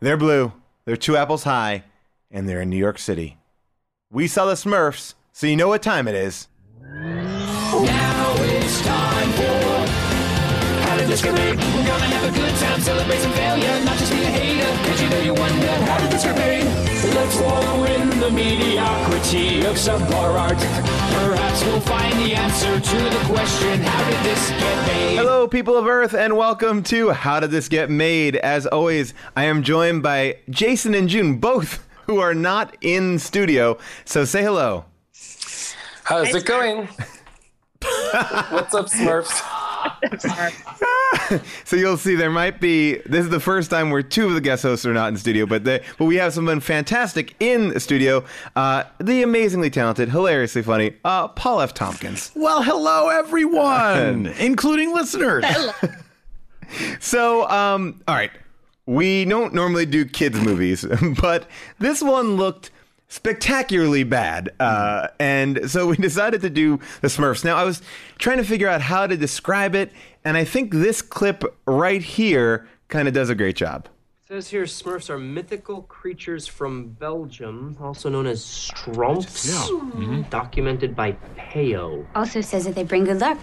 They're blue, they're two apples high, and they're in New York City. We saw the Smurfs, so you know what time it is. Now it's time for How. We're gonna have a good time, celebrate some failure, not just be a hater. You know you wonder how. Let's wallow in the mediocrity of subpar art. Perhaps we'll find the answer to the question, how did this get made? Hello, people of Earth, and welcome to How Did This Get Made? As always, I am joined by Jason and June, both who are not in studio. So say hello. How's it going? What's up, Smurfs? So you'll see there might be this is the first time where two of the guest hosts are not in studio, but they, but we have someone fantastic in the studio. Uh, the amazingly talented, hilariously funny, uh, Paul F. Tompkins. Well, hello everyone, including listeners. So, um, all right, we don't normally do kids movies, but this one looked spectacularly bad, uh, and so we decided to do the Smurfs. Now, I was trying to figure out how to describe it, and I think this clip right here kind of does a great job. says here Smurfs are mythical creatures from Belgium, also known as Schtroumpfs. Documented by Peyo. Also says that they bring good luck,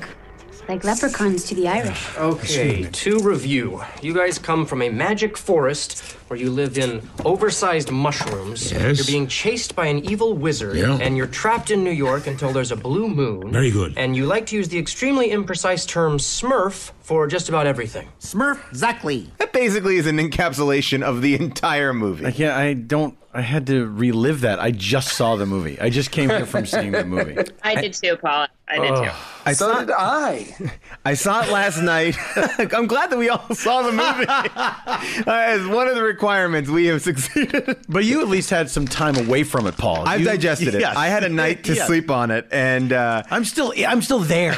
like leprechauns to the Irish. Okay, to review. You guys come from a magic forest where you live in oversized mushrooms. Yes. You're being chased by an evil wizard, Yeah. and you're trapped in New York until there's a blue moon. Very good. And you like to use the extremely imprecise term Smurf for just about everything. Smurf Zuckley. That basically is an encapsulation of the entire movie. I can't. I don't. I had to relive that. I just saw the movie. I just came here from seeing the movie. I did too, Paul. I did too. I So saw did I. I saw it last night. I'm glad that we all saw the movie. Uh, As one of the requirements, we have succeeded. But you at least had some time away from it, Paul. I've You- digested it. Yes. I had a night to Yes. sleep on it, and uh, I'm still. I'm still there.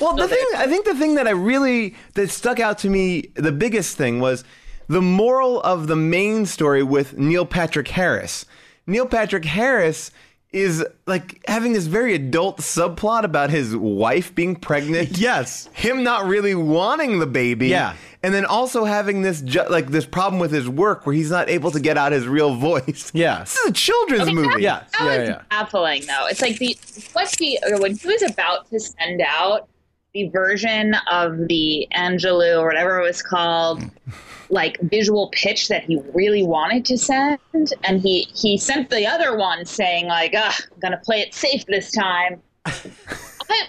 Well, the thing I think the thing that I really that stuck out to me, the biggest thing was the moral of the main story with Neil Patrick Harris. Neil Patrick Harris is like having this very adult subplot about his wife being pregnant. Yes. him not really wanting the baby. Yeah. and then also having this ju- like this problem with his work where he's not able to get out his real voice. Yeah. this is a children's movie. Yeah. That Yeah. was Yeah. baffling, though. It's like the what he or when he was about to send out the version of the Anjelou or whatever it was called, like visual pitch that he really wanted to send, and he he sent the other one saying like, "Ah, I'm gonna play it safe this time." I,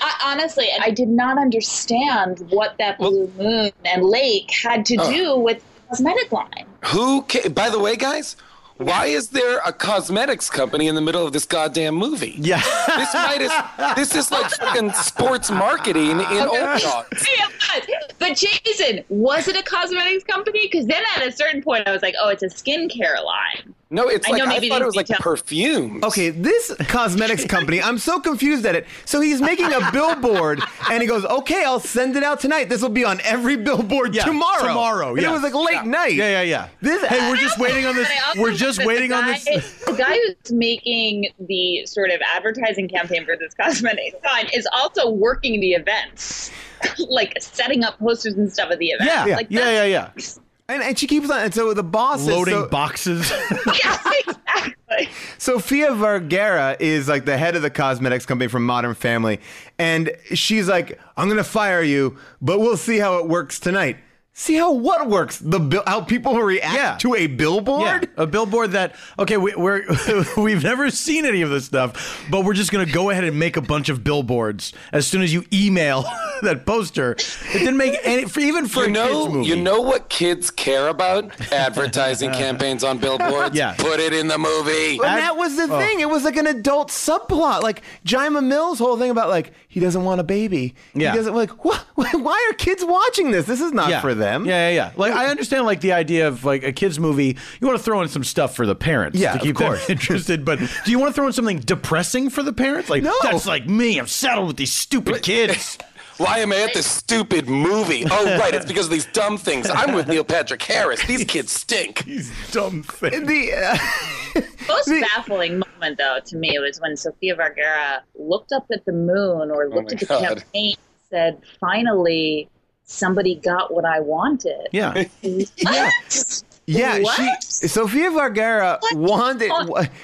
I, honestly, I did not understand what that blue moon and lake had to do with the cosmetic line. Who? Ca- By the way, guys, why is there a cosmetics company in the middle of this goddamn movie? Yeah. This might is this is like fucking sports marketing in old dogs. Yeah, but, but Jason, was it a cosmetics company? Because then at a certain point, I was like, oh, it's a skincare line. No, it's I like know I thought it was like details- perfume. Okay, this cosmetics company, I'm so confused at it. So he's making a billboard and he goes, okay, I'll send it out tonight. This will be on every billboard Yeah, tomorrow. tomorrow, And it was like late night. Yeah. Yeah. Yeah. This, Hey, we're just waiting on this. But I also We're just that the waiting on this. The guy who's making the sort of advertising campaign for this cosmetics line is also working the events, like setting up posters and stuff at the event. Yeah. like Yeah. Yeah. Yeah. And, and she keeps on. And so the boss is Loading so- boxes. yeah, exactly. Sofia Vergara is like the head of the cosmetics company from Modern Family, and she's like, "I'm gonna fire you, but we'll see how it works tonight." See how what works? The bill, how people react Yeah. to a Yeah, billboard. a billboard that okay, we, we're we've never seen any of this stuff, but we're just gonna go ahead and make a bunch of billboards as soon as you email that poster. It didn't make any for even for You a know, kids movie. you know what kids care about? Advertising campaigns on billboards. Yeah. Put it in the movie. And that was the thing. Oh. It was like an adult subplot. Like Jayma Mays' whole thing about like he doesn't want a baby. Yeah. He doesn't like what? Why are kids watching this? This is not yeah. for them. Yeah, yeah, yeah. Like I understand like the idea of like a kids movie. You want to throw in some stuff for the parents Yeah, to of keep them course. interested, but do you want to throw in something depressing for the parents? Like No. that's like me. I'm saddled with these stupid kids. Why am I at this stupid movie? Oh, right. It's because of these dumb things. I'm with Neil Patrick Harris. These kids stink. These dumb things. The uh, Most baffling moment, though, to me it was when Sofia Vergara looked up at the moon or oh looked my at the God. campaign and said, finally, somebody got what I wanted. Yeah. What? Yeah, What? she Sofia Vergara wanted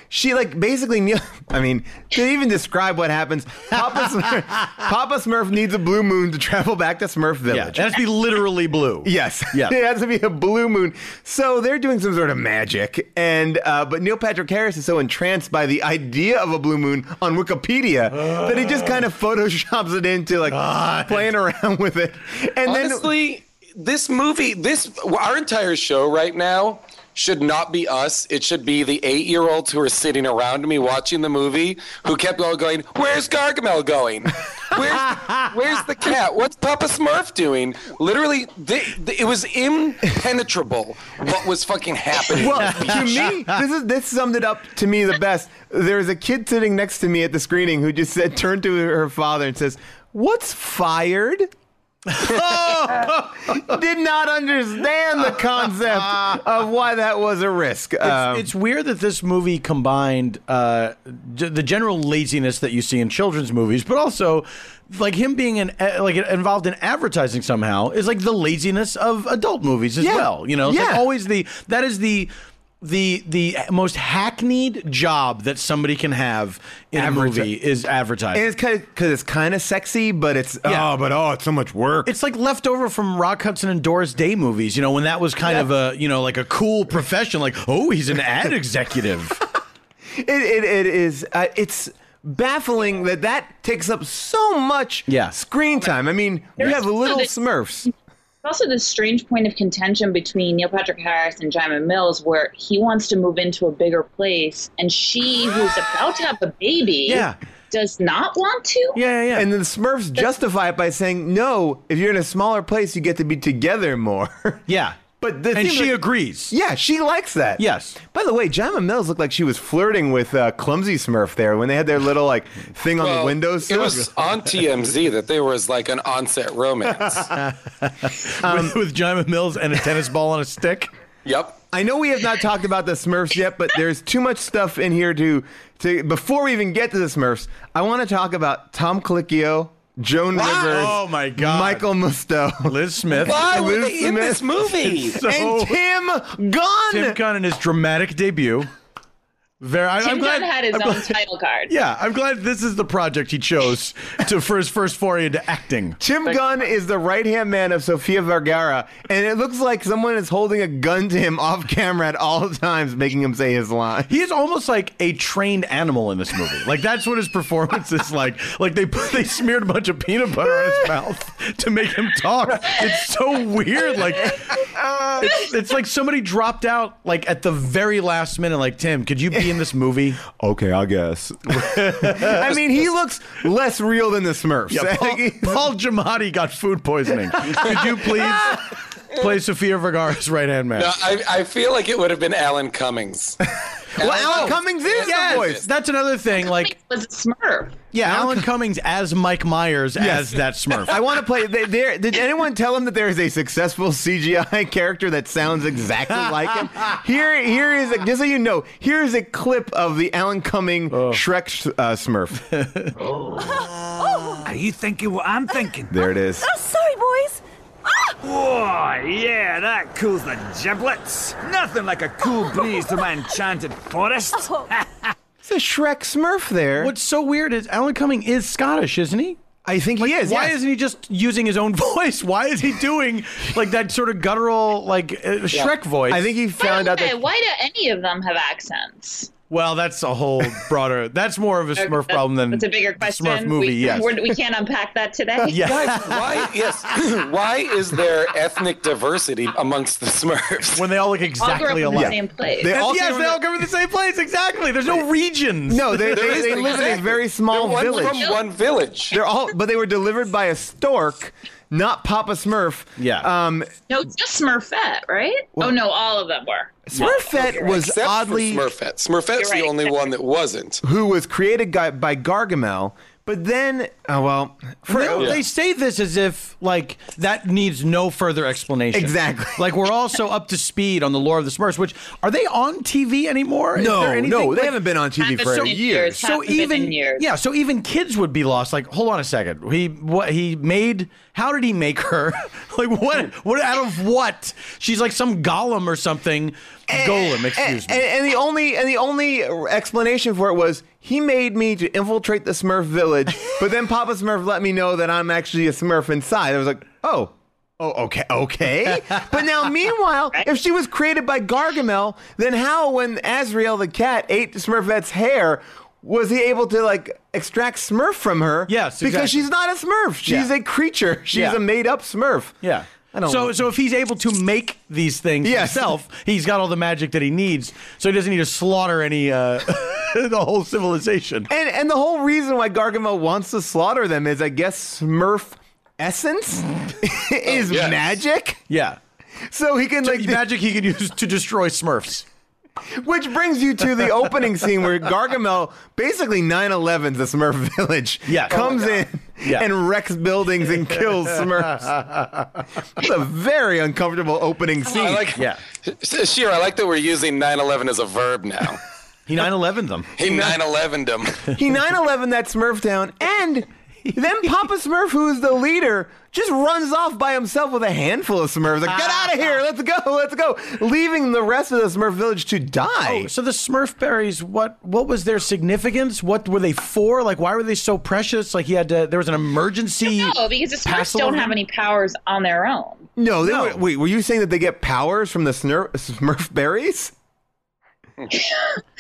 she like basically knew I mean, to even describe what happens, Papa Smurf, Papa Smurf needs a blue moon to travel back to Smurf Yeah, Village. it has to be literally blue. Yes. Yeah. it has to be a blue moon. So they're doing some sort of magic, and uh, but Neil Patrick Harris is so entranced by the idea of a blue moon on Wikipedia that he just kind of photoshops it into like playing around with it. And Honestly, this movie, this our entire show right now should not be us. It should be the eight-year-olds who are sitting around me watching the movie who kept all going, "Where's Gargamel going? Where's Where's the cat? What's Papa Smurf doing?" Literally, they, they- it was impenetrable what was fucking happening. Well, to me, this is this summed it up to me the best. There was a kid sitting next to me at the screening who just said, turned to her father and says, "What's fired?" Did not understand the concept of why that was a risk. Um, it's weird that this movie combined uh, g- the general laziness that you see in children's movies, but also like him being an uh, like involved in advertising somehow is like the laziness of adult movies as Yeah. well. You know, it's like always the that is the. The the most hackneyed job that somebody can have in a movie is advertising. and it's kind of because it's kind of sexy, but it's Yeah. oh, but oh, it's so much work. It's like leftover from Rock Hudson and Doris Day movies, you know, when that was kind of a, you know, like a cool profession. Like, oh, he's an ad executive. it, it, it is uh, it's baffling that that takes up so much Yeah. screen time. I mean, we have little Smurfs. Also this strange point of contention between Neil Patrick Harris and Jayma Mays, where he wants to move into a bigger place, and she, who's about to have a baby, Yeah. does not want to. Yeah, yeah, yeah. And then the Smurfs justify it by saying, "No, if you're in a smaller place, you get to be together more." yeah. But the and she that- agrees. Yeah, she likes that. Yes. By the way, Jayma Mays looked like she was flirting with uh, Clumsy Smurf there when they had their little like thing on the Well, windows. It was on TMZ that there was like an onset romance. with, with Jayma Mays and a tennis ball on a stick. yep. I know we have not talked about the Smurfs yet, but there's too much stuff in here to to before we even get to the Smurfs. I want to talk about Tom Colicchio, Joan Rivers, Oh, my God. Michael Musto, Liz Smith. Why were Liz they in Smith. this movie? So, and Tim Gunn. Tim Gunn in his dramatic debut. Very, I, Tim I'm glad, Gunn had his I'm own glad- title card. Yeah, I'm glad this is the project he chose to for his first foray into acting. Tim Gunn uh, is the right hand man of Sofia Vergara, and it looks like someone is holding a gun to him off camera at all times, making him say his line. He is almost like a trained animal in this movie. Like that's what his performance is like. Like they put, they smeared a bunch of peanut butter on his mouth to make him talk. It's so weird. Like it's, it's like somebody dropped out like at the very last minute. Like Tim, could you be in this movie? Okay, I guess. I mean, he looks less real than the Smurfs. Yeah, Paul, Paul Giamatti got food poisoning. Could you please play Sofia Vergara's right hand man? No, I, I feel like it would have been Alan Cummings. well, Alan Cummings is the voice. That's another thing. Like, was a Smurf. yeah, Alan Cummings as Mike Myers as that Smurf. I want to play. They, there, did anyone tell him that there is a successful CGI character that sounds exactly like him? Here, here is a, just so you know. Here is a clip of the Alan Cumming Shrek uh, Smurf. Are you thinking what I'm thinking? There it is. Oh, sorry, boys. Whoa, yeah, that cools the giblets. Nothing like a cool breeze through my enchanted forest. It's a Shrek Smurf there. What's so weird is Alan Cumming is Scottish, isn't he? I think he is. Why yes. isn't he just using his own voice? Why is he doing like that sort of guttural, like uh, Shrek voice? I think he found the out way, that. why do any of them have accents? Well, that's a whole broader. That's more of a Smurf That- problem than That's a bigger question. Smurf movie. we, yes. we're- can't unpack that today. yeah. Guys, why? Yes, why is there ethnic diversity amongst the Smurfs? when they all look exactly All grew up exactly in the same place. They And all yes, they all the- come from the same place. Exactly. There's no regions. No, they, There they, they live in a very small They're one village. from one village. They're all, but they were delivered by a stork, not Papa Smurf. Yeah. Um, no, just Smurfette, right? oh no, all of them were. Smurfette was Except oddly for Smurfette. Smurfette's right, the only one that wasn't. who was created by, by Gargamel, But then, oh well, for, They, they say this as if like that needs no further explanation. Exactly. Like we're all so up to speed on the lore of the Smurfs. Which are they on TV anymore? Is no, there no, they like- haven't been on TV for been in years. years. So even years. yeah, so even kids would be lost. Like, hold on a second. He what he made? How did he make her? like what? What out of what? She's like some golem or something. Eh, golem, excuse and, me. And, and the only and the only explanation for it was he made me to infiltrate the Smurf village, but then Papa Smurf let me know that I'm actually a Smurf inside. I was like, oh. Oh, okay, okay. but now, meanwhile, if she was created by Gargamel, then how, when Azrael the cat ate Smurfette's hair, was he able to like extract Smurf from her? Yes, because she's not a Smurf. She's Yeah. a creature. She's Yeah. a made-up Smurf. Yeah. I don't- So, so if he's able to make these things Yes. himself, he's got all the magic that he needs. So he doesn't need to slaughter any uh, the whole civilization. And and the whole reason why Gargamel wants to slaughter them is, I guess, Smurf essence is yes. magic. Yeah. So he can like, magic he can use to destroy Smurfs. which brings you to the opening scene where Gargamel, basically 9/11's the Smurf village, Yes. comes in Yeah. and wrecks buildings and kills Smurfs. It's a very uncomfortable opening scene. I like, Yeah. Shira, I like that we're using 9/11 as a verb now. He 9 11 them. He 9/11'd him. he 9/11 that Smurf town, and then Papa Smurf, who is the leader, just runs off by himself with a handful of Smurfs. Like, get out of here! Let's go! Let's go! Leaving the rest of the Smurf village to die. Oh, so the Smurf berries, what what was their significance? What were they for? Like, why were they so precious? Like, he had to. There was an emergency. No, because the Smurfs don't have any powers on their own. no, they no. Were, wait. Were you saying that they get powers from the Smurf, Smurf berries? Is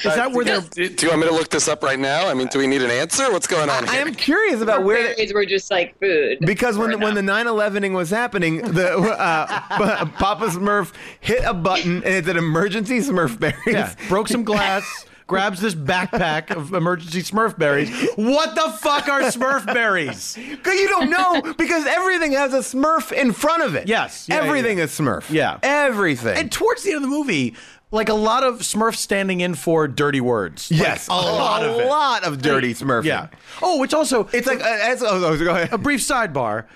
that where they're? Do you want me to look this up right now? I mean, do we need an answer? What's going on I here? am curious about where. They, Berries were just like food. because when Or when the 9/11ing was happening, the uh, Papa Smurf hit a button and it's an emergency Smurf berries. Yeah, broke some glass. grabs this backpack of emergency Smurf berries. What the fuck are Smurf berries? Because you don't know, because everything has a Smurf in front of it. Yes. Yeah, everything yeah. is Smurf. Yeah. everything. And towards the end of the movie, like a lot of Smurfs standing in for dirty words. Like, yes, a lot a of it. lot of dirty Smurf. Yeah. Oh, which also it's like uh, as, oh, oh, go ahead. a brief sidebar.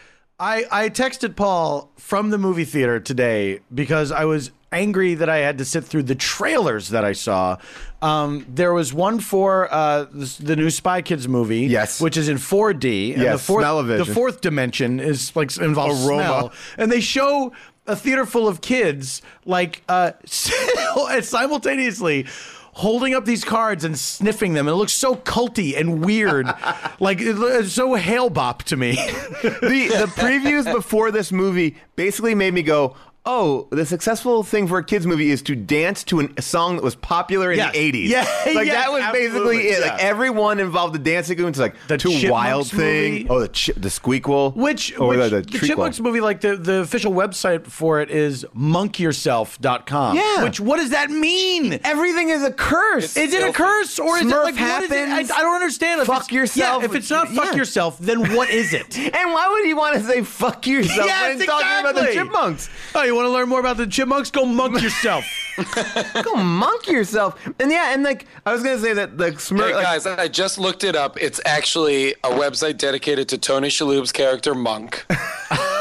I, I texted Paul from the movie theater today because I was angry that I had to sit through the trailers that I saw. Um, there was one for uh, the, the new Spy Kids movie, Yes. which is in 4D. And Yes, the fourth, the fourth dimension is like involves Aroma. smell, and they show a theater full of kids like uh, simultaneously. Holding up these cards and sniffing them, and it looks so culty and weird, like it- it's so Hale-Bopp to me. the the previews before this movie basically made me go, "Oh, the successful thing for a kids movie is to dance to an, a song that was popular in Yes. the '80s." Yeah, like yes, that was basically it. yeah. Like everyone involved the dancing sequence, like The too Chipmunks wild thing. movie. Oh, the chi- the squeakquel, Which, or which the, the, the. Chipmunks movie, like the, the official website for it is monkyourself.com. Yeah. Which, what does that mean? Everything is a curse. Is it a curse or is it Smurf like what is it? I. I don't understand. If Fuck it's- yourself. Yeah, if it's not fuck Yeah. yourself, then what is it? And why would you want to say "fuck yourself" Yes, when talking about the chipmunks? Oh, you want to learn more about the chipmunks? Go monk yourself. Go monk yourself. And yeah, and like I was gonna say that the Smurf. Hey like, guys, I just looked it up. It's actually a website dedicated to Tony Shalhoub's character Monk.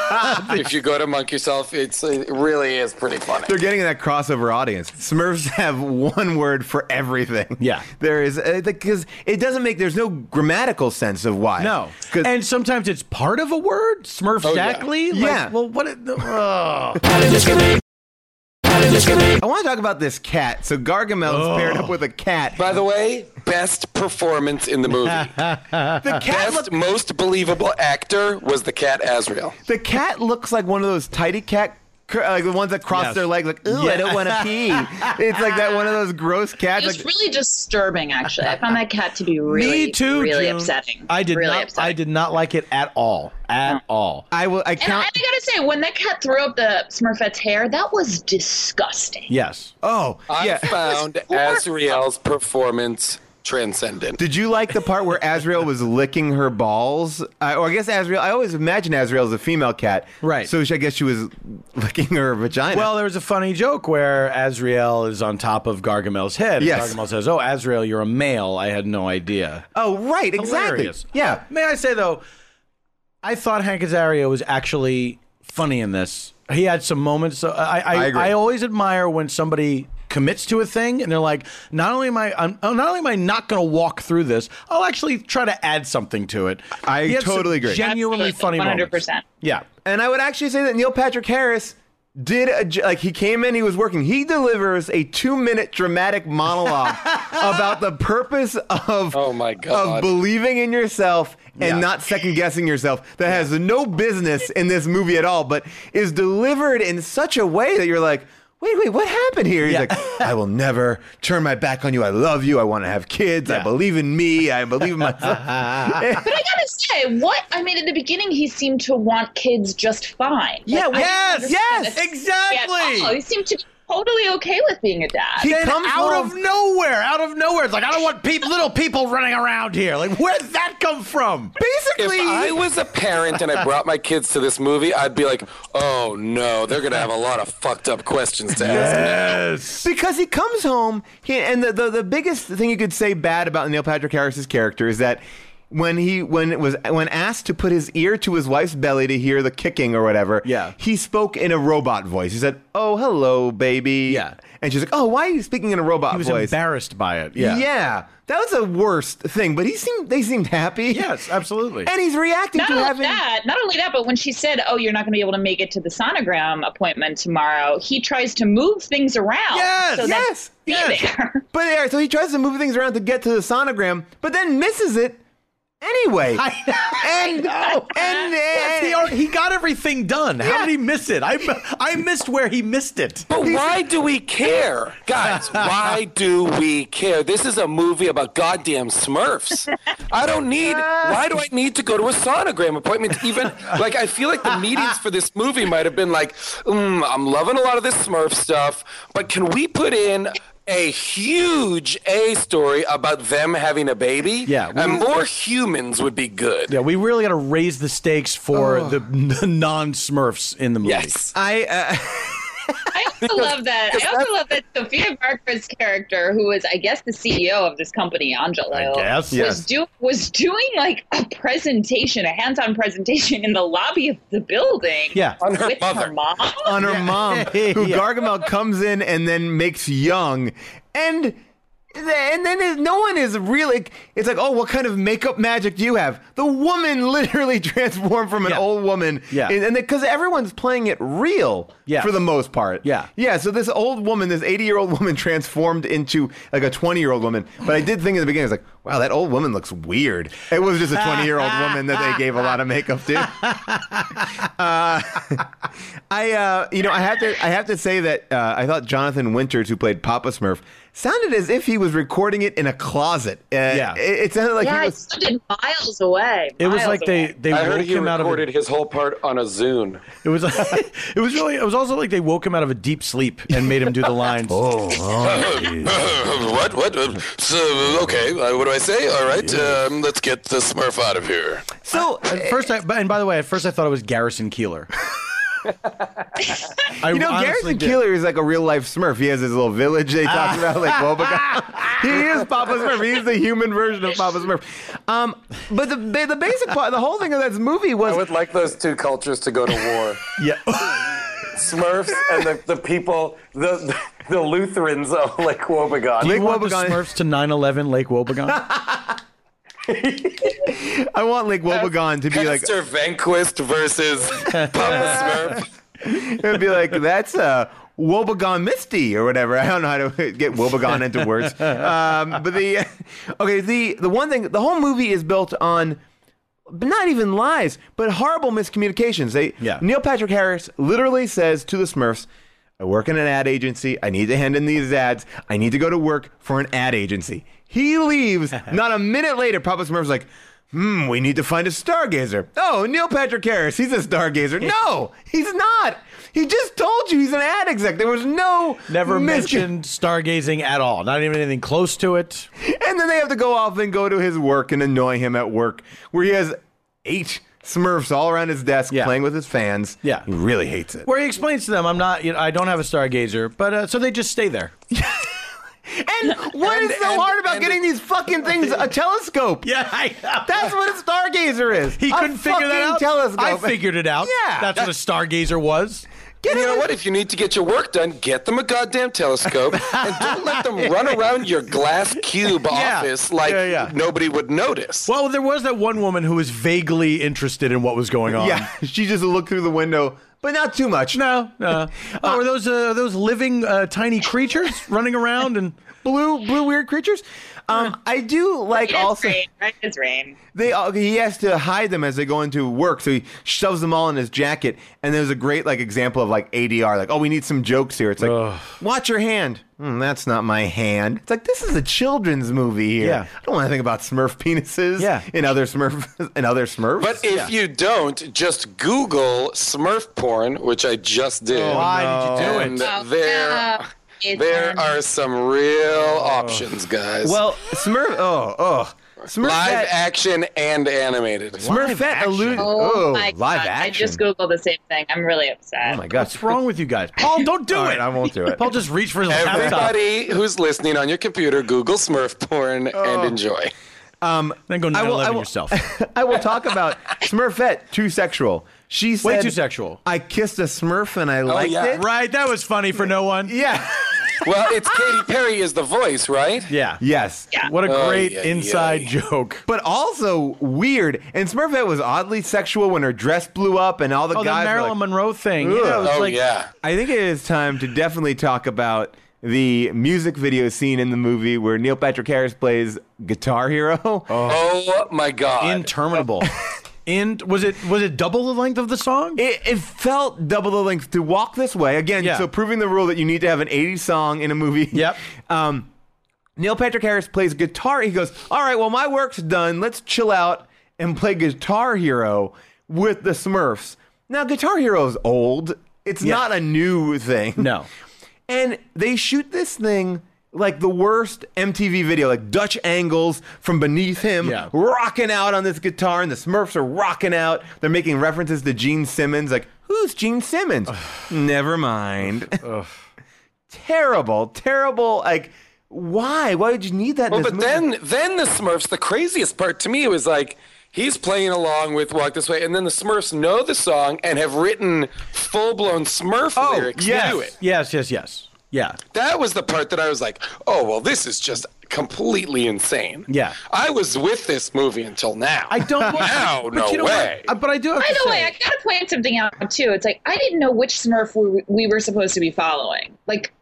if you go to Monk yourself, it's it really is pretty funny. They're getting that crossover audience. Smurfs have one word for everything. Yeah. there is uh, because it doesn't make. There's no grammatical sense of why. No. And sometimes it's part of a word. Smurf Oh, yeah. Like, Yeah. Well, what? It, oh. I want to talk about this cat. So Gargamel is oh. paired up with a cat. By the way, best performance in the movie. the cat Best, look, most believable actor was the cat Azrael. the cat looks like one of those tidy cat. Cr- uh, Like the ones that cross Yes. their legs, like, ooh, I don't want to pee. It's like that one of those gross cats. It's Like, really disturbing, actually. I found that cat to be really, Me too, really June. upsetting. I did really not. Upsetting. I did not like it at all. At mm. all. I will. I And I, count. I gotta say, when that cat threw up the Smurfette's hair, that was disgusting. Yes. oh, I yeah. found Azrael's performance transcendent. Did you like the part where Azrael was licking her balls? Uh, or I guess Azrael. I always imagine Azrael as a female cat, Right. So she, I guess she was licking her vagina. Well, there was a funny joke where Azrael is on top of Gargamel's head. and Yes. Gargamel says, "Oh, Azrael, you're a male. I had no idea." oh, right, exactly. Hilarious. Yeah. May I say though, I thought Hank Azaria was actually funny in this. He had some moments. So I I, I I, agree. always admire when somebody commits to a thing and they're like, not only am I, I'm, oh, not only am I not going to walk through this, I'll actually try to add something to it. I He had some totally agree. Genuinely funny One hundred moments. percent. Yeah. And I would actually say that Neil Patrick Harris did a, like he came in, he was working. He delivers a two minute dramatic monologue about the purpose of Oh my god of believing in yourself and Yeah. not second guessing yourself. That has no business in this movie at all, but is delivered in such a way that you're like. Wait, wait, what happened here? He's Yeah. like, I will never turn my back on you. I love you. I want to have kids. I believe in me. I believe in myself. But I gotta say, what I mean, in the beginning, he seemed to want kids just fine. Yeah, Like, yes, yes, exactly. at. Oh, he seemed to totally okay with being a dad. He Then comes out home- of nowhere, out of nowhere, it's like I don't want peop little people running around here. Like, where'd that come from? Basically, If Basically, I was a parent and I brought my kids to this movie, I'd be like, "Oh no, they're gonna have a lot of fucked up questions to ask." Yes. Because he comes home, he, and the, the the biggest thing you could say bad about Neil Patrick Harris's character is that when he when it was when asked to put his ear to his wife's belly to hear the kicking or whatever, Yeah. he spoke in a robot voice. He said, "Oh, hello, baby." Yeah. and she's like, "Oh, why are you speaking in a robot He was voice?" embarrassed by it. Yeah. yeah, that was the worst thing. But he seemed they seemed happy. Yes, absolutely. and he's reacting Not to only having. that, not only that, but when she said, "Oh, you're not going to be able to make it to the sonogram appointment tomorrow," he tries to move things around. Yes, so yes, yes. there. But yeah, so he tries to move things around to get to the sonogram, but then misses it anyway. and and, and, Yes, he, he got everything done. How did he miss it? I, I missed where he missed it. But why do we care? Guys, why do we care? This is a movie about goddamn Smurfs. I don't need, why do I need to go to a sonogram appointment? Even, like, I feel like the meetings for this movie might have been like, mm, I'm loving a lot of this Smurf stuff, but can we put in a huge A story about them having a baby? Yeah, we- And more humans would be good. Yeah, we really got to raise the stakes for the, the non-Smurfs in the movie. Yes. I uh, I also love that. I also love that Sophia Barker's character, who was, I guess, the CEO of this company, Angelo, I guess. was Yes. do was doing like a presentation, a hands-on presentation in the lobby of the building. Yeah. On her with mother. her mom. on her mom, who Yeah. Gargamel comes in and then makes young, and and then no one is really. It's like, oh, what kind of makeup magic do you have? The woman literally transformed from an Yeah. old woman, Yeah. and because everyone's playing it real, Yes. for the most part, Yeah. yeah. So this old woman, this eighty-year-old woman, transformed into like a twenty-year-old woman. But I did think in the beginning, I was like, wow, that old woman looks weird. It was just a twenty-year-old woman that they gave a lot of makeup to. Uh, I, uh, you know, I have to, I have to say that uh, I thought Jonathan Winters, who played Papa Smurf, sounded as if he was recording it in a closet. Uh, Yeah. it, it sounded like yeah, he it was. sounded miles away. It was like they away. they I woke he him out of a, recorded his whole part on a Zune. it was it was really it was also like they woke him out of a deep sleep and made him do the lines. Oh, what? What? Uh, So, okay, uh, what do I say? All right, um, let's get the Smurf out of here. So At first, I, and by the way, at first I thought it was Garrison Keillor. I you know, Garrison did. Keillor is like a real life Smurf. He has his little village that he talks about, like Wobegon. he is Papa Smurf. He's the human version of Papa Smurf. Um, but the the the basic part, the whole thing of that movie was I would like those two cultures to go to war. Yeah. Smurfs and the, the people, the the Lutherans of Lake Wobegon. Do you Lake want the Wobegon- Smurfs to 9/11 Lake Wobegon? I want like Wobegon to be like Pastor Vanquist versus Papa Smurf. It'd be like that's a Wobegon Misty or whatever. I don't know how to get Wobegon into words. Um, but the okay, the the one thing, the whole movie is built on not even lies, but horrible miscommunications. They Yeah. Neil Patrick Harris literally says to the Smurfs. I work in an ad agency. I need to hand in these ads. I need to go to work for an ad agency. He leaves. Not a minute later, Papa Smurf's like, hmm, we need to find a stargazer. Oh, Neil Patrick Harris, he's a stargazer. No, he's not. He just told you he's an ad exec. There was no Never miscom- mentioned stargazing at all. Not even anything close to it. And and then they have to go off and go to his work and annoy him at work, where he has eight Smurfs all around his desk Yeah. playing with his fans. Yeah. he really hates it. Where he explains to them, "I'm not, you know, I don't have a stargazer," but uh, so they just stay there. And what is And- so and- hard about and- getting these fucking things a telescope? Yeah, I know. That's what a stargazer is. he couldn't figure that fucking out. Telescope. I figured it out. Yeah. that's what a stargazer was. Get You know what? If you need to get your work done, get them a goddamn telescope and don't let them run around your glass cube Yeah. office like Yeah, yeah. nobody would notice. Well, there was that one woman who was vaguely interested in what was going on. Yeah, she just looked through the window, but not too much. No, no. Oh, are those uh, those living uh, tiny creatures running around and blue, blue weird creatures. Um, I do like It's also rain, right? It's rain. they all, he has to hide them as they go into work, so he shoves them all in his jacket. And there's a great like example of like ADR, like oh we need some jokes here. It's like watch your hand. Hmm, that's not my hand. It's like this is a children's movie here. Yeah. I don't want to think about Smurf penises. Yeah. in other Smurf in other Smurfs. But if you don't, just Google Smurf porn, which I just did. why did you do and it? Oh, there, yeah. It's, there um, are some real options, guys. well, Smurf. Oh, oh, Smurfette. live action and animated. Smurfette allude. Oh, Oh, my live God. I just googled the same thing. I'm really upset. oh my god. What's wrong with you guys? Paul, don't do All it. right, I won't do it. Paul just reach for his laptop. Everybody who's listening on your computer, Google Smurf porn and enjoy. Um, then go 9 I will- I will- yourself. I will talk about Smurfette, too sexual. She said, Way too sexual. I kissed a Smurf and I oh, liked yeah. it. right, that was funny for no one. Yeah. Well, it's Katy Perry is the voice, right? Yeah. yes. What a Oh, great yeah, inside yeah. joke. But also weird. And Smurfette was oddly sexual when her dress blew up and all the Oh, the guys. were Marilyn like, Monroe thing. Ugh. Yeah, it was Oh like, yeah. I think it is time to definitely talk about the music video scene in the movie where Neil Patrick Harris plays Guitar Hero. Oh my God. interminable. In was it was it double the length of the song? It, it felt double the length to walk this way again. Yeah. So proving the rule that you need to have an 80s song in a movie. Yep. Um, Neil Patrick Harris plays guitar. He goes, "All right, well my work's done. Let's chill out and play Guitar Hero with the Smurfs." Now, Guitar Hero is old. It's Yeah. not a new thing. No. And they shoot this thing like the worst MTV video, like Dutch angles from beneath him, Yeah. rocking out on this guitar, and the Smurfs are rocking out. They're making references to Gene Simmons, like, who's Gene Simmons? Never mind. terrible, terrible. Like, why? Why would you need that? in Well, this but movie? then then the Smurfs, the craziest part to me was like he's playing along with Walk This Way, and then the Smurfs know the song and have written full blown Smurf Oh, lyrics yes. to it. Yes, yes, yes. Yeah. That was the part that I was like, oh well, this is just completely insane. Yeah. I was with this movie until now. I don't now, but no you know way. What? Uh, But I do have By to the say, way, I gotta point something out too. It's like I didn't know which Smurf we, we were supposed to be following. Like,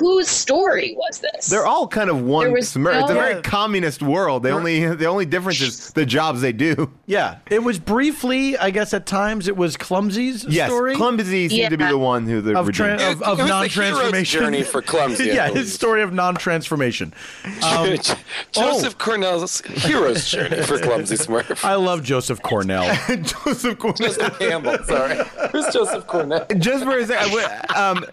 whose story was this? They're all kind of one There was Smurf. it's a no- very communist world. They only the only difference is the jobs they do. yeah, it was briefly. I guess at times it was Clumsy's Yes, story. Clumsy seemed to be the one who the of, redeemed. tran of, of It was the hero's non-transformation journey for Clumsy, yeah, his story of non-transformation. Um, Joseph Cornell's hero's journey for Clumsy Smurf. I love Joseph Cornell. Joseph Cornell. Joseph Campbell, sorry. Who's Joseph Cornell? just for a second, I- um,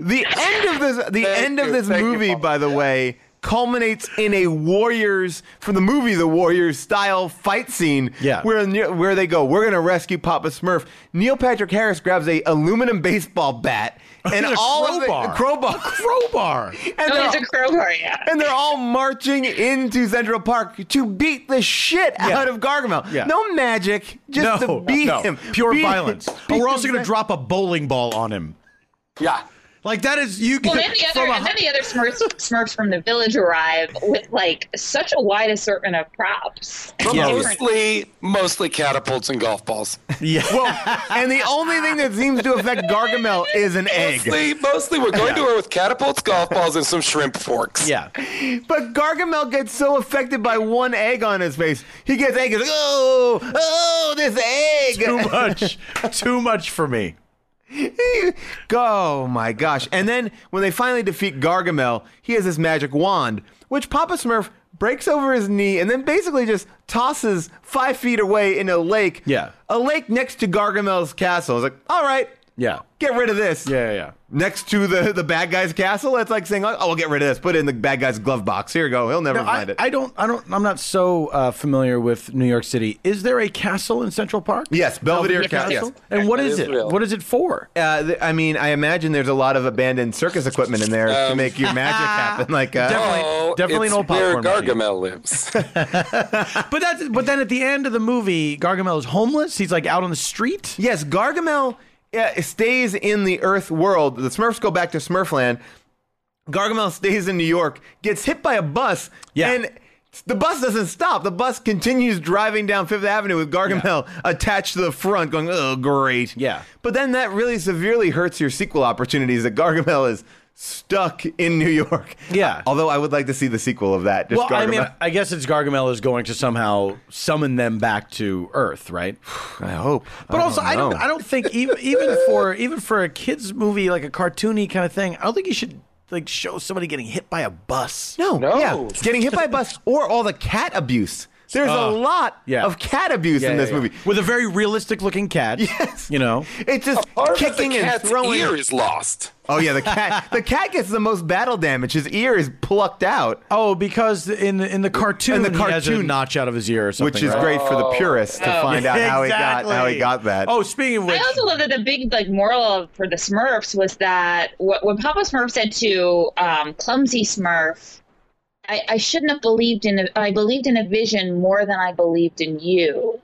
the end of this, the Thank end of this thank you, movie, by the way, culminates in a Warriors from the movie The Warriors style fight scene. Yeah. where where they go, we're gonna rescue Papa Smurf. Neil Patrick Harris grabs a aluminum baseball bat oh, and A all crowbar. of the crowbar, Crowbar. and oh, they're, it's a crowbar, yeah. and they're all marching into Central Park to beat the shit Yeah. out of Gargamel. Yeah. No magic, just no, to beat no. him. Pure Beat- violence. beat But we're also going to drop a bowling ball on him. Yeah. Like that is you. Well, then the other, a- and then the other Smurfs, Smurfs from the village arrive with like such a wide assortment of props. But Yeah. mostly, mostly catapults and golf balls. yeah. Well, and the only thing that seems to affect Gargamel is an egg. Mostly, mostly, we're going to her with catapults, golf balls, and some shrimp forks. yeah. But Gargamel gets so affected by one egg on his face. He gets egg. He's like, oh, oh, this egg. Too much. Too much for me. oh my gosh. And then when they finally defeat Gargamel, he has this magic wand, which Papa Smurf breaks over his knee and then basically just tosses five feet away in a lake. Yeah. A lake next to Gargamel's castle. It's like, all right, Yeah. Get rid of this. Yeah, yeah, yeah. Next to the the bad guy's castle, it's like saying, "Oh, we'll get rid of this. Put it in the bad guy's glove box. Here you go. He'll never No, find I, it." I don't. I don't. I'm not so uh, familiar with New York City. Is there a castle in Central Park? Yes, Belvedere Castle. And what That is is it? real. What is it for? Uh, th- I mean, I imagine there's a lot of abandoned circus equipment in there to Um, make your magic happen. Like, uh, Definitely- Oh, definitely it's an old where popcorn machine. Gargamel lives. But that's. But then at the end of the movie, Gargamel is homeless. He's like out on the street. Yes, Gargamel uh, stays in the Earth world. The Smurfs go back to Smurfland. Gargamel stays in New York, gets hit by a bus, Yeah. and the bus doesn't stop. The bus continues driving down Fifth Avenue with Gargamel attached to the front, going, "Oh, great!" Yeah. But then that really severely hurts your sequel opportunities. That Gargamel is stuck in New York. Yeah. Uh, although I would like to see the sequel of that. Just Well, I mean, I guess it's Gargamel is going to somehow summon them back to Earth, right? I hope. But also, I don't. I don't think even even for even for a kids movie like a cartoony kind of thing, I don't think you should like show somebody getting hit by a bus. No, No. yeah, getting hit by a bus or all the cat abuse. There's a lot yeah. of cat abuse in this movie. with a very realistic looking cat. Yes. you know. It's just Part of kicking the and cat's throwing. ear is lost. Oh yeah, the cat. the cat gets the most battle damage. His ear is plucked out, Oh, because in the in the cartoon, In the he has a cartoon- notch out of his ear or something, which is right? great for the purists to find out how he got how he got that. Oh, speaking of which, I also love that the big like moral of, for the Smurfs was that what, when Papa Smurf said to um, Clumsy Smurf, I, I shouldn't have believed in a, I believed in a vision more than I believed in you.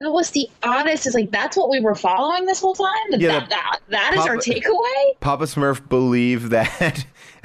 That was the oddest. Is like that's what we were following this whole time. That, Yeah, that, that, that is Papa- our takeaway. Papa Smurf believed that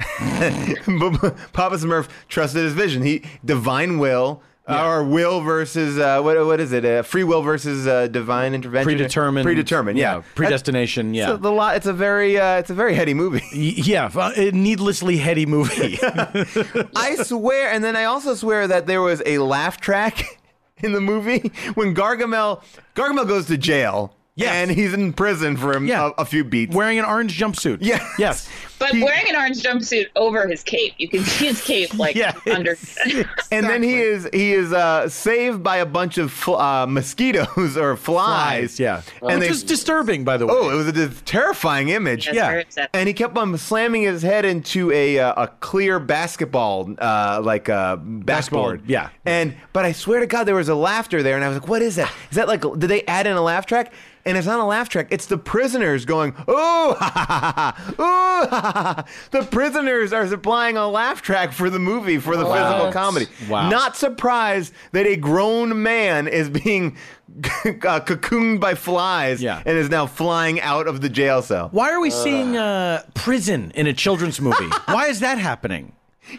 Papa Smurf trusted his vision. He divine will. Or will versus uh, what? What is it? Uh, free will versus uh, divine intervention. predetermined, Predetermined. Yeah. predestination. Yeah, It's a, the lot. It's a very. Uh, it's a very heady movie. Yeah, uh, a needlessly heady movie. I swear, and then I also swear that there was a laugh track in the movie when Gargamel Gargamel goes to jail. Yes. and he's in prison for a, Yeah. a, a few beats. Wearing an orange jumpsuit. Yes. yes. But He- wearing an orange jumpsuit over his cape, you can see his cape like Yeah. under. and then he is he is uh, saved by a bunch of fl- uh, mosquitoes or flies. Yeah, and which they. is disturbing, by the way. Oh, it was a dis- terrifying image. That's Yeah. And he kept on slamming his head into a uh, a clear basketball, uh, like a basketboard. yeah. And but I swear to God, there was a laughter there, and I was like, "What is that? Is that like? Did they add in a laugh track?" And it's not a laugh track. It's the prisoners going, "Oh, ha, ha, ha, ha, oh!" ha, ha, ha." The prisoners are supplying a laugh track for the movie for the physical comedy. Wow. Not surprised that a grown man is being uh, cocooned by flies Yeah. and is now flying out of the jail cell. Why are we seeing uh, prison in a children's movie? Why is that happening?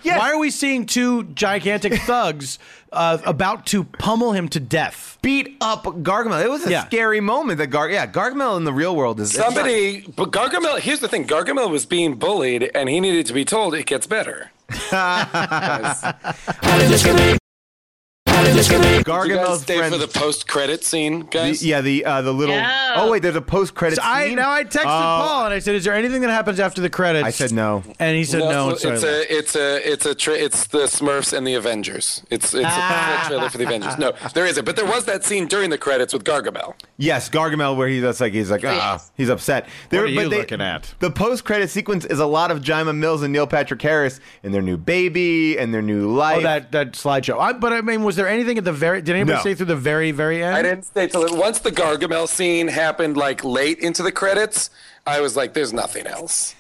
Yes. Why are we seeing two gigantic thugs uh, about to pummel him to death? beat up Gargamel. It was a Yeah. scary moment that Gar yeah, Gargamel in the real world is it's not- Somebody, but Gargamel. Here's the thing: Gargamel was being bullied, and he needed to be told it gets better. Did you guys Gargamel's stay friend. for the post-credit scene, the- guys? yeah, the uh, the little. No. Oh wait, there's a post credit So I scene. now I texted Oh. Paul and I said, "Is there anything that happens after the credits?" I said no. and he said, "No." it's, and so I left. a, it's a, it's a, tra- it's the Smurfs and the Avengers. It's, it's a full trailer for the Avengers. No, there isn't. But there was that scene during the credits with Gargamel. Yes, Gargamel, where he's just like he's like ah, he's upset. There, are you but they- looking at? The post credit sequence is a lot of Jayma Mays and Neil Patrick Harris and their new baby and their new life. Oh, that that slideshow. I, but I mean, was there anything at the very? Did anybody No. stay through the very very end? I didn't stay till it, once the Gargamel scene happened, like late into the credits. I was like, "There's nothing else."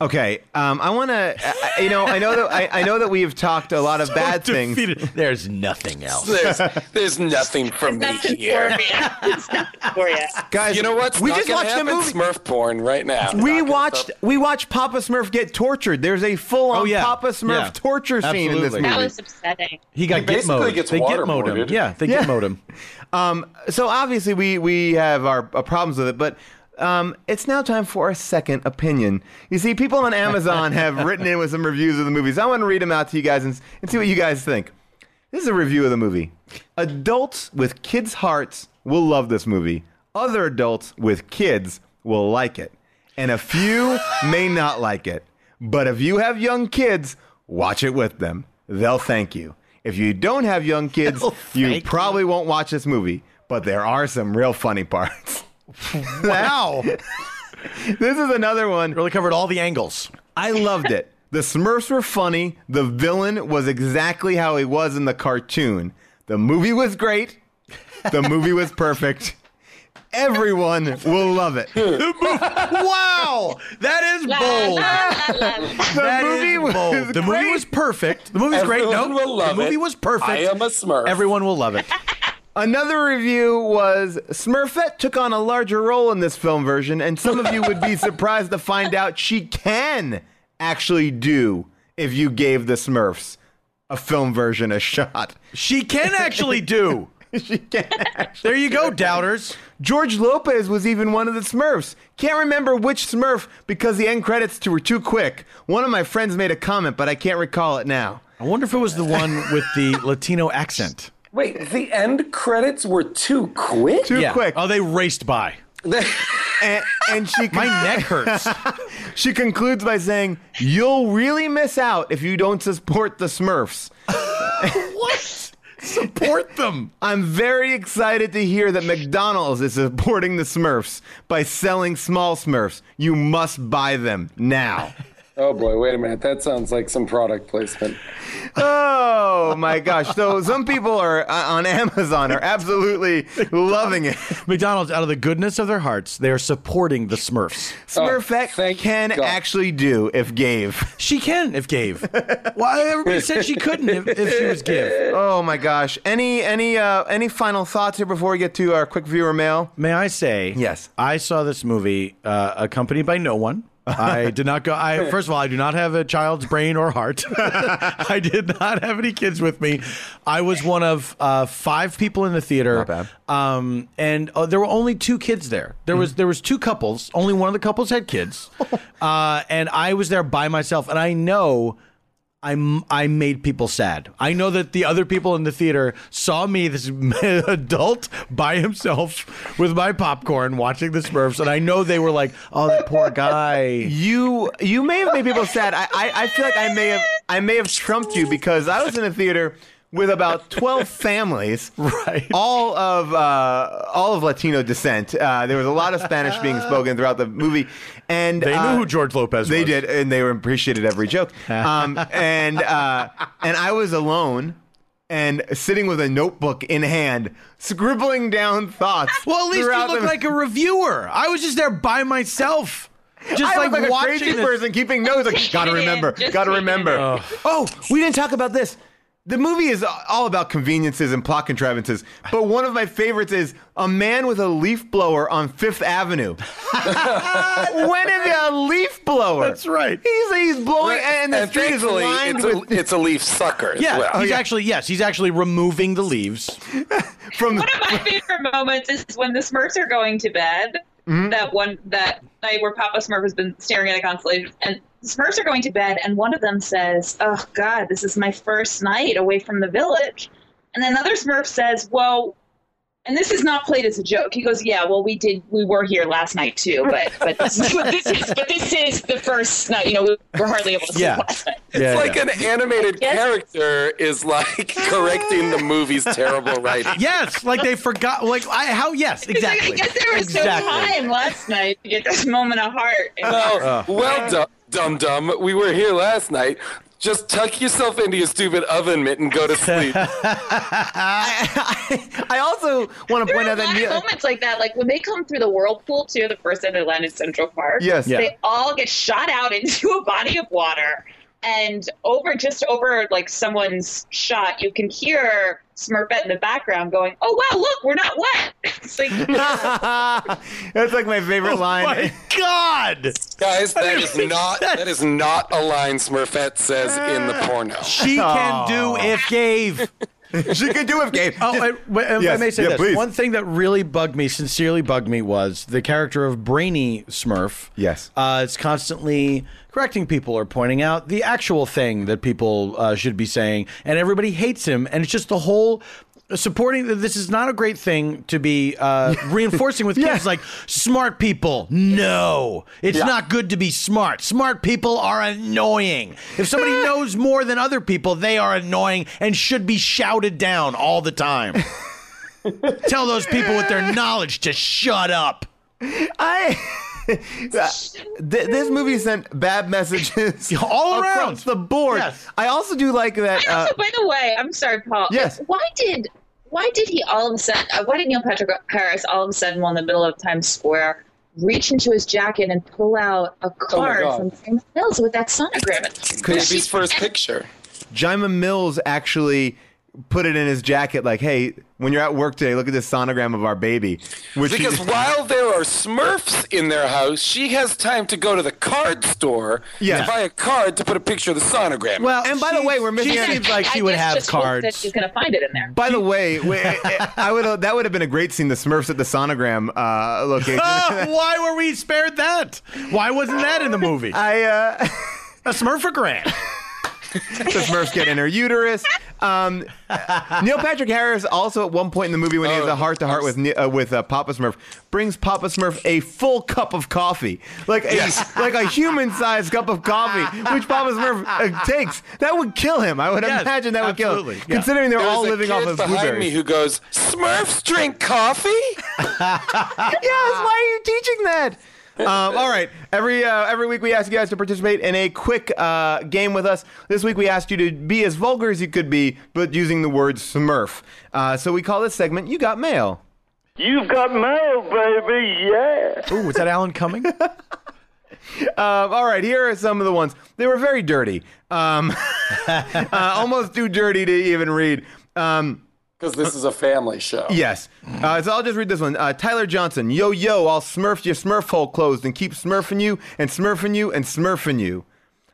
Okay, um, I want to. You know, I know that I, I know that we've talked a lot of bad things. There's nothing else. There's, there's nothing for me Nothing here. you. It's for you. Guys, You know what? We just watched the movie. Smurf porn right now. We watched we watched Papa Smurf get tortured. There's a full on Oh, yeah. Papa Smurf Yeah. torture scene in this movie. That was upsetting. He got He basically gitmoed. gets they gitmoed him. Yeah, they Yeah. gitmoed him. Um, so obviously we we have our uh, problems with it, but um, it's now time for a second opinion. You see, people on Amazon have written in with some reviews of the movies. I want to read them out to you guys and, and see what you guys think. This is a review of the movie. Adults with kids' hearts will love this movie. Other adults with kids will like it, and a few may not like it. But if you have young kids, watch it with them. They'll thank you. If you don't have young kids, you probably won't watch this movie. But there are some real funny parts. Wow. This is another one. Really covered all the angles. I loved it. The Smurfs were funny. The villain was exactly how he was in the cartoon. The movie was great. The movie was perfect. Everyone will love it. Wow, that is bold. The That movie is was bold. The movie great. was perfect. The movie's great. Everyone No, will love the movie it. was perfect. I am a Smurf. Everyone will love it. Another review was Smurfette took on a larger role in this film version, and some of you would be surprised to find out she can actually do if you gave the Smurfs a film version a shot. She can actually do. she can. There you go, doubters. George Lopez was even one of the Smurfs. Can't remember which Smurf because the end credits were too quick. One of my friends made a comment, but I can't recall it now. I wonder if it was the one with the Latino accent. Wait, the end credits were too quick? Too yeah. quick. Oh, they raced by. and, and she My neck hurts. she concludes by saying, "You'll really miss out if you don't support the Smurfs." what? Support them. I'm very excited to hear that McDonald's is supporting the Smurfs by selling small Smurfs. You must buy them now. Oh boy, wait a minute. That sounds like some product placement. Oh my gosh. So some people are uh, on Amazon are absolutely loving it. McDonald's, out of the goodness of their hearts, they are supporting the Smurfs. Smurfette thank can God. actually do if gave. She can if gave. Well, everybody said she couldn't if, if she was give. Oh my gosh. Any any uh any final thoughts here before we get to our quick viewer mail? May I say? Yes. I saw this movie uh, accompanied by no one. I did not go. I first of all, I do not have a child's brain or heart. I did not have any kids with me. I was one of uh, five people in the theater. Not bad. Um, and uh, there were only two kids there. There was there was two couples. Only one of the couples had kids, uh, and I was there by myself. And I know. I, I made people sad. I know that the other people in the theater saw me, this adult by himself with my popcorn watching the Smurfs, and I know they were like, "Oh, that poor guy." You you may have made people sad. I, I, I feel like I may have I may have trumped you because I was in a theater with about twelve families, Right. All of uh, all of Latino descent. Uh, there was a lot of Spanish being spoken throughout the movie, and They uh, knew who George Lopez was. They was. did, and they were appreciated every joke. Um, and uh, and I was alone. And sitting with a notebook in hand, scribbling down thoughts. Well, at least you throughout look the- like a reviewer. I was just there by myself, just I like, was like a crazy this- person keeping notes. Like, gotta remember, kidding, gotta just remember. Oh, we didn't talk about this. The movie is all about conveniences and plot contrivances, but one of my favorites is a man with a leaf blower on Fifth Avenue. when is a leaf blower? That's right. He's he's blowing, and the and street is lined it's a, with it's a leaf sucker as Yeah, well. he's oh, yeah. actually yes, he's actually removing the leaves. from. One of my favorite moments is when the Smurfs are going to bed. Mm-hmm. That one that night where Papa Smurf has been staring at a constellation, and Smurfs are going to bed, and one of them says, "Oh God, this is my first night away from the village," and another Smurf says, "Well." And this is not played as a joke. He goes, "Yeah, well, we did. We were here last night too, but but this, is, but this is but this is the first night. You know, we were hardly able to sleep Yeah. last night." It's Yeah, like yeah. an animated Yes. character is like correcting the movie's terrible writing. Yes, like they forgot. Like I, how? Yes, He's like, exactly. I guess there was exactly. no time last night to get this moment of heart. And Oh, well, du- dum dum, we were here last night. Just tuck yourself into your stupid oven mitt and go to sleep. I, I also want to There point out that lot of Neil. moments like that, like when they come through the whirlpool too, the first time they land in Central Park. Yes. Yeah. They all get shot out into a body of water, and over just over like someone's shot, you can hear Smurfette in the background going, "Oh wow, look, we're not wet." It's like That's like my favorite Oh line. my God! Guys, that is not that is not a line Smurfette says in the ah. porno. She can do oh. if gave. she could do it, Gabe. Oh, Just- I, if I may say yeah, this. please. One thing that really bugged me, sincerely bugged me, was the character of Brainy Smurf. Yes. Uh, it's constantly correcting people or pointing out the actual thing that people uh, should be saying, and everybody hates him. And it's just the whole supporting this is not a great thing to be uh, reinforcing with kids like smart people no it's not good to be smart smart people are annoying if somebody knows more than other people they are annoying and should be shouted down all the time tell those people with their knowledge to shut up I th- this movie sent bad messages All around. across the board. Yes. I also do like that. I Uh, also, by the way, I'm sorry, Paul. Yes. Why did why did he all of a sudden? Uh, why did Neil Patrick Harris all of a sudden, while in the middle of Times Square, reach into his jacket and pull out a card God. from Jayma Mays with that sonogram? Baby's first picture. Jayma Mays actually put it in his jacket, like, "Hey, when you're at work today, look at this sonogram of our baby." Which he- Because while there are Smurfs in their house, she has time to go to the card store Yes. to buy a card to put a picture of the sonogram. Well, And by the way, we're missing She out- seems like she I would have cards. that she's gonna find it in there. By the way, I would that would have been a great scene. The Smurfs at the sonogram uh, location. Why were we spared that? Why wasn't that in the movie? I uh, A Smurfagram. the Smurfs get in her uterus. Um, Neil Patrick Harris also at one point in the movie when he has a heart to heart with uh, with uh, Papa Smurf brings Papa Smurf a full cup of coffee, like a like a human sized cup of coffee, which Papa Smurf uh, takes. That would kill him. I would Yes, imagine that would kill him, yeah. considering they're There's all living off of behind me blueberries. who goes, Smurfs drink coffee? yes, why are you teaching that? Um, all right. Every uh, every week we ask you guys to participate in a quick uh, game with us. This week we asked you to be as vulgar as you could be, but using the word Smurf. Uh, so we call this segment "You Got Mail." You've got mail, baby, yeah. Ooh, was that Alan Cumming? Um, all right, here are some of the ones. They were very dirty, um, uh, almost too dirty to even read. Um, Because this is a family show. Yes. Uh, so I'll just read this one. Uh, Tyler Johnson. Yo, yo, I'll smurf your smurf hole closed and keep smurfing you and smurfing you and smurfing you.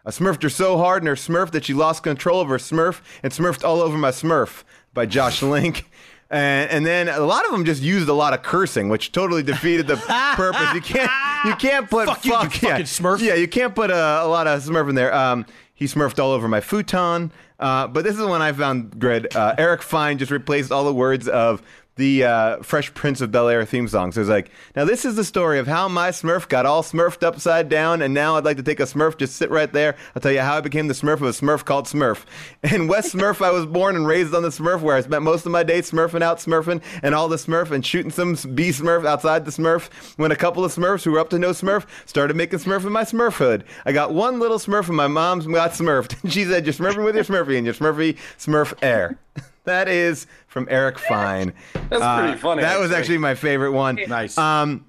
I smurfed her so hard in her smurf that she lost control of her smurf and smurfed all over my smurf by Josh Link. And, and then a lot of them just used a lot of cursing, which totally defeated the purpose. You can't, you can't put Fuck you, you yeah. fucking smurf. Yeah, you can't put a, a lot of smurf in there. Um, he smurfed all over my futon. Uh, but this is one I found good. Uh, Eric Fine just replaced all the words of the uh, Fresh Prince of Bel Air theme song. So it's like, now this is the story of how my Smurf got all Smurfed upside down, and now I'd like to take a Smurf, just sit right there. I'll tell you how I became the Smurf of a Smurf called Smurf. In West Smurf, I was born and raised on the Smurf, where I spent most of my days Smurfing out, Smurfing, and all the Smurf, and shooting some B Smurf outside the Smurf. When a couple of Smurfs who were up to no Smurf started making Smurf in my Smurf hood, I got one little Smurf, and my mom's got Smurfed. she said, "You're Smurfing with your Smurfy, and your Smurfy Smurf air." That is from Eric Fine. That's pretty funny, That was actually. actually my favorite one. Nice. Um,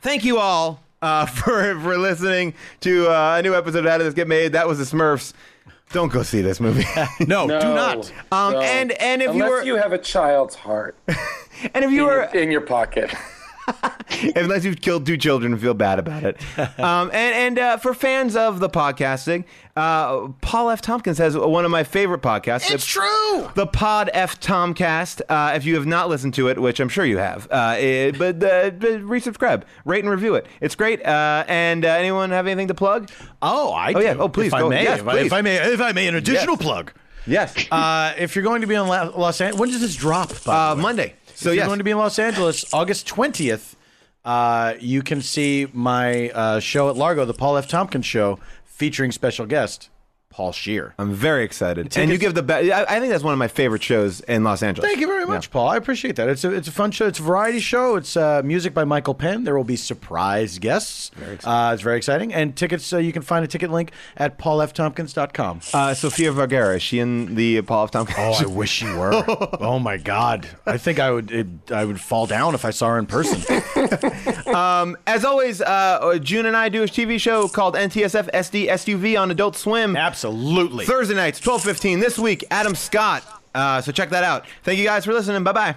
thank you all uh, for for listening to uh, a new episode of How Did This Get Made. That was the Smurfs. Don't go see this movie. No, No, do not. Um, no. and and if you Unless were you have a child's heart and if you in, were your, in your pocket. Unless you've killed two children and feel bad about it. Um, and and uh, for fans of the podcasting, uh, Paul F. Tompkins has one of my favorite podcasts. It's true. The Pod F Tomcast. Uh, if you have not listened to it, which I'm sure you have, uh, it, but, uh, but resubscribe, rate and review it. It's great. Uh, and uh, anyone have anything to plug? Oh, I Oh, yeah. Oh, please, If I go. may, Yes, if, I, if I may, if I may, an additional Yes. plug. Yes. Uh, if you're going to be in La- Los Angeles, when does this drop? by Uh, the way? Monday. So if you're going to be in Los Angeles, August 20th, uh, you can see my uh, show at Largo, the Paul F. Tompkins Show, featuring special guest Paul Scheer. I'm very excited. Take and you give the best. I, I think that's one of my favorite shows in Los Angeles. Thank you very much, Paul. I appreciate that. It's a it's a fun show. It's a variety show. It's uh, music by Michael Penn. There will be surprise guests. Uh, it's very exciting. And tickets, uh, you can find a ticket link at paulftompkins.com. Uh, Sofia Vergara, is she in the Paul F. Tompkins? Oh, I wish you were. oh my God! I think I would it, I would fall down if I saw her in person. As always, uh, June and I do a TV show called NTSF SD SUV on Adult Swim. Absolutely. Thursday nights, 12:15 this week. Adam Scott. Uh, so check that out. Thank you guys for listening. Bye bye.